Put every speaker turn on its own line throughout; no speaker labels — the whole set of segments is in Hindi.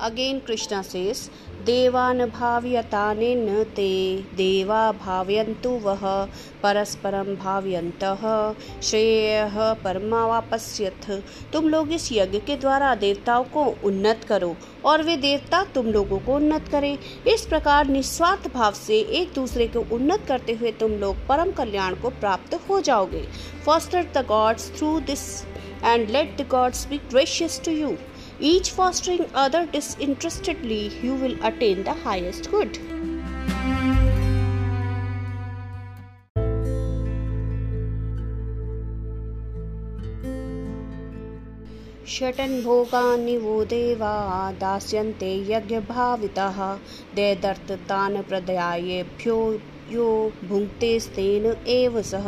Again, Krishna says, देवान् भाव्यतानेन ते देवा भावयन्तु वह परस्परम भाव्यन्तः श्रेयः परमावापस्यथ तुम लोग इस यज्ञ के द्वारा देवताओं को उन्नत करो और वे देवता तुम लोगों को उन्नत करें। इस प्रकार निस्वार्थ भाव से एक दूसरे को उन्नत करते हुए तुम लोग परम कल्याण को प्राप्त हो जाओगे। Foster the gods through this and let the gods be gracious to you each fostering other disinterestedly, you will attain the highest good. षटन् भोगानि वो देवा दास्यन्ते यज्ञभाविताः देदर्थ प्रदयायेभ्यो यो भुंगते स्तेन एव सह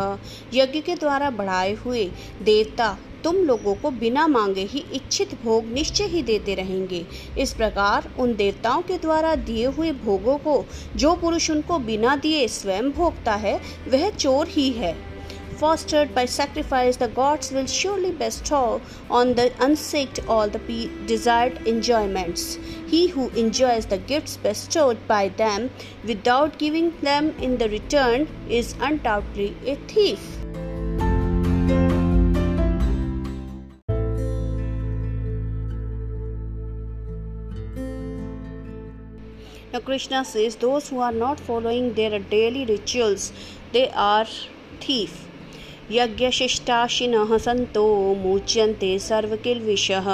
यज्ञ के द्वारा बढ़ाए हुए देवता तुम लोगों को बिना मांगे ही इच्छित भोग निश्चय ही देते रहेंगे इस प्रकार उन देवताओं के द्वारा दिए हुए भोगों को जो पुरुष उनको बिना दिए स्वयं भोगता है वह चोर ही है fostered by sacrifice, the gods will surely bestow on the unsaked all the desired enjoyments. He who enjoys the gifts bestowed by them without giving them in the return is undoubtedly a thief. Now Krishna says those who are not following their daily rituals, they are thief. यज्ञशिष्टाशिनः सन्तो मुच्यन्ते सर्वकिल्विषः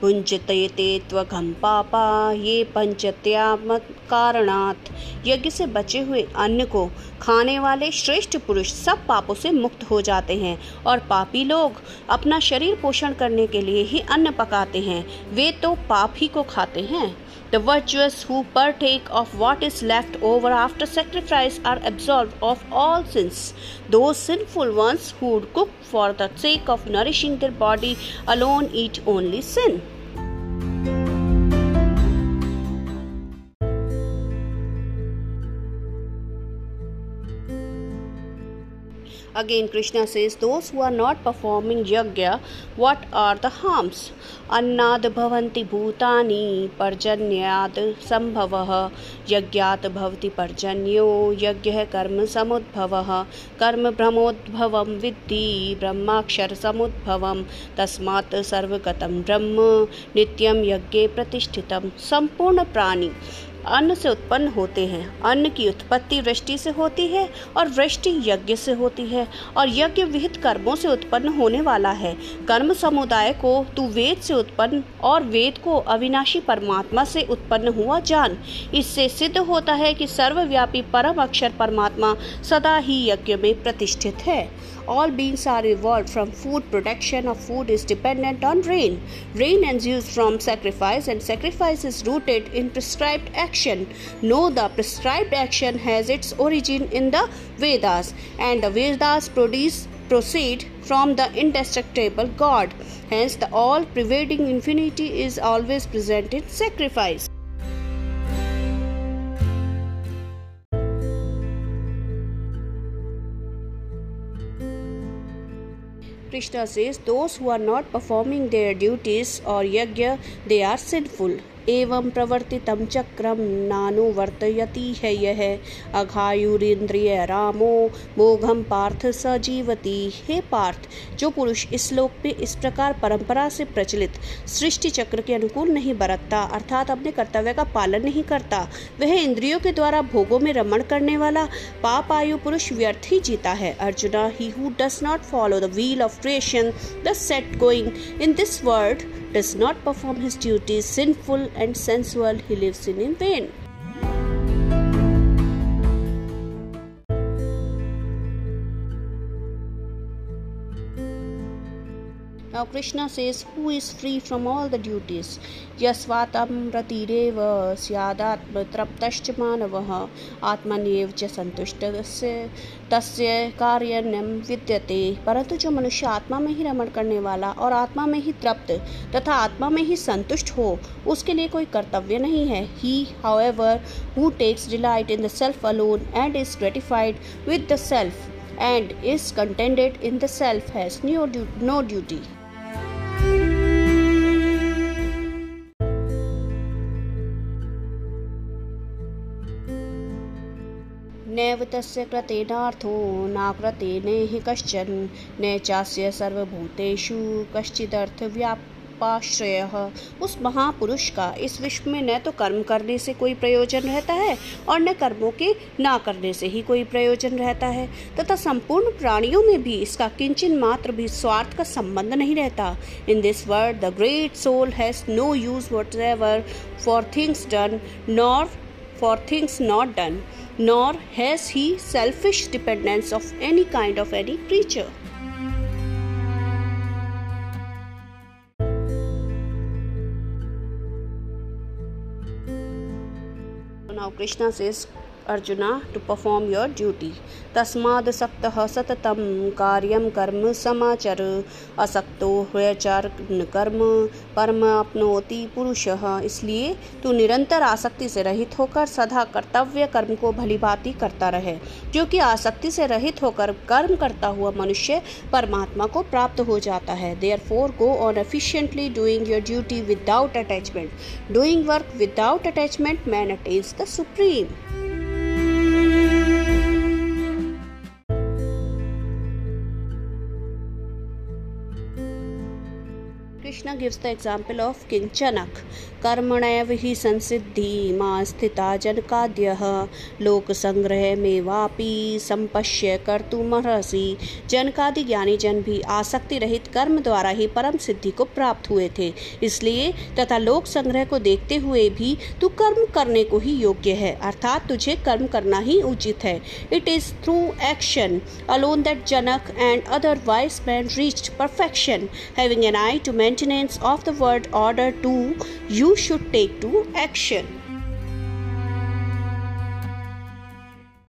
भुञ्जते ते पापा, ये पंचत्याम कारणात् यज्ञ से बचे हुए अन्न को खाने वाले श्रेष्ठ पुरुष सब पापों से मुक्त हो जाते हैं और पापी लोग अपना शरीर पोषण करने के लिए ही अन्न पकाते हैं। वे तो पाप ही को खाते हैं। The virtuous who partake of what is left over after sacrifice are absolved of all sins. Those sinful ones who cook for the sake of nourishing their body alone eat only sin. Again, Krishna says, Those who are not performing yajna, what are the harms? अन्नाद भवन्ति भूतानि पर्जन्याद सम्भवः यज्ञात् भवति पर्जन्यो यज्ञः कर्म समुद्भवः कर्म ब्रह्मोद्भवं विद्धि ब्रह्माक्षर समुद्भवं तस्मात् सर्वगतं ब्रह्म नित्यं यज्ञे प्रतिष्ठितं संपूर्ण प्राणी अन्न से उत्पन्न होते हैं। अन्न की उत्पत्ति वृष्टि से होती है और वृष्टि यज्ञ से होती है और यज्ञ विहित कर्मों से उत्पन्न होने वाला है। कर्म समुदाय को तू वेद से उत्पन्न और वेद को अविनाशी परमात्मा से उत्पन्न हुआ जान। इससे सिद्ध होता है कि सर्वव्यापी परम अक्षर परमात्मा सदा ही यज्ञ में प्रतिष्ठित है। All beings are evolved from food. Production of food is dependent on rain. Rain ensues from sacrifice and sacrifice is rooted in prescribed action. No the prescribed action has its origin in the vedas and the vedas produce proceed from the indestructible god. Hence the all pervading infinity is always present in sacrifice Krishna says, Those who are not performing their duties or yajna, they are sinful. एवं प्रवर्तितम चक्रम नानुवर्तयति है यह अघायुरिंद्रिय रामो मोघम पार्थ सजीवती। हे पार्थ, जो पुरुष इस लोक में इस प्रकार परंपरा से प्रचलित सृष्टि चक्र के अनुकूल नहीं बरतता, अर्थात अपने कर्तव्य का पालन नहीं करता, वह इंद्रियों के द्वारा भोगों में रमण करने वाला पाप आयु पुरुष व्यर्थ ही जीता है। Arjuna he who does not follow the wheel of creation the set going in this world does not perform his duties, sinful and sensual, he lives in, in vain. Now Krishna says, Who is free from all the duties? यस्वातं रतिरेव स्यादात्मतृप्तश्च मानवः आत्मनिव च संतुष्टस्य तस्य कार्यन्यम विद्यते परंतु जो मनुष्य आत्मा में ही रमण करने वाला और आत्मा में ही तृप्त तथा आत्मा में ही संतुष्ट हो उसके लिए कोई कर्तव्य नहीं है। He however who takes delight in the self alone and is gratified with the self and is contented in the self has no, no duty नैव तस्य कृतेनार्थो नाकृते नेह कश्चन, न चास्य सर्वभूतेषु कश्चिदर्थव्याप कृपाश्रय उस महापुरुष का इस विश्व में न तो कर्म करने से कोई प्रयोजन रहता है और न कर्मों के ना करने से ही कोई प्रयोजन रहता है। तथा संपूर्ण प्राणियों में भी इसका किंचन मात्र भी स्वार्थ का संबंध नहीं रहता। In this world the great soul has no use whatever for things done nor for things not done, nor has he selfish dependence of any kind of any creature. Now Krishna says, Arjuna to perform your duty तस्माद सक्त सततम कार्यम कर्म समाचर। असक्तो हृचार कर्म परम अपनोति पुरुष। इसलिए तू निरंतर आसक्ति से रहित होकर सदा कर्तव्य कर्म को भली भांति करता रहे। जो कि आसक्ति से रहित होकर कर्म करता हुआ मनुष्य परमात्मा को प्राप्त हो जाता है। Therefore go on efficiently doing your duty without attachment doing work without attachment man attains the supreme Gives the example of King Chanak. कर्मणैव ही संसिद्धि, माँ स्थिता जनकाद्य। लोक संग्रह में वापी संपश्य कर्तुमहर्षि जनकादि ज्ञानी जन भी आसक्ति रहित कर्म द्वारा ही परम सिद्धि को प्राप्त हुए थे। इसलिए तथा लोक संग्रह को देखते हुए भी तू कर्म करने को ही योग्य है। अर्थात तुझे कर्म करना ही उचित है। It is through action alone that Janaka and other wise men reached perfection having an eye to maintenance of the word order to, you should take to action.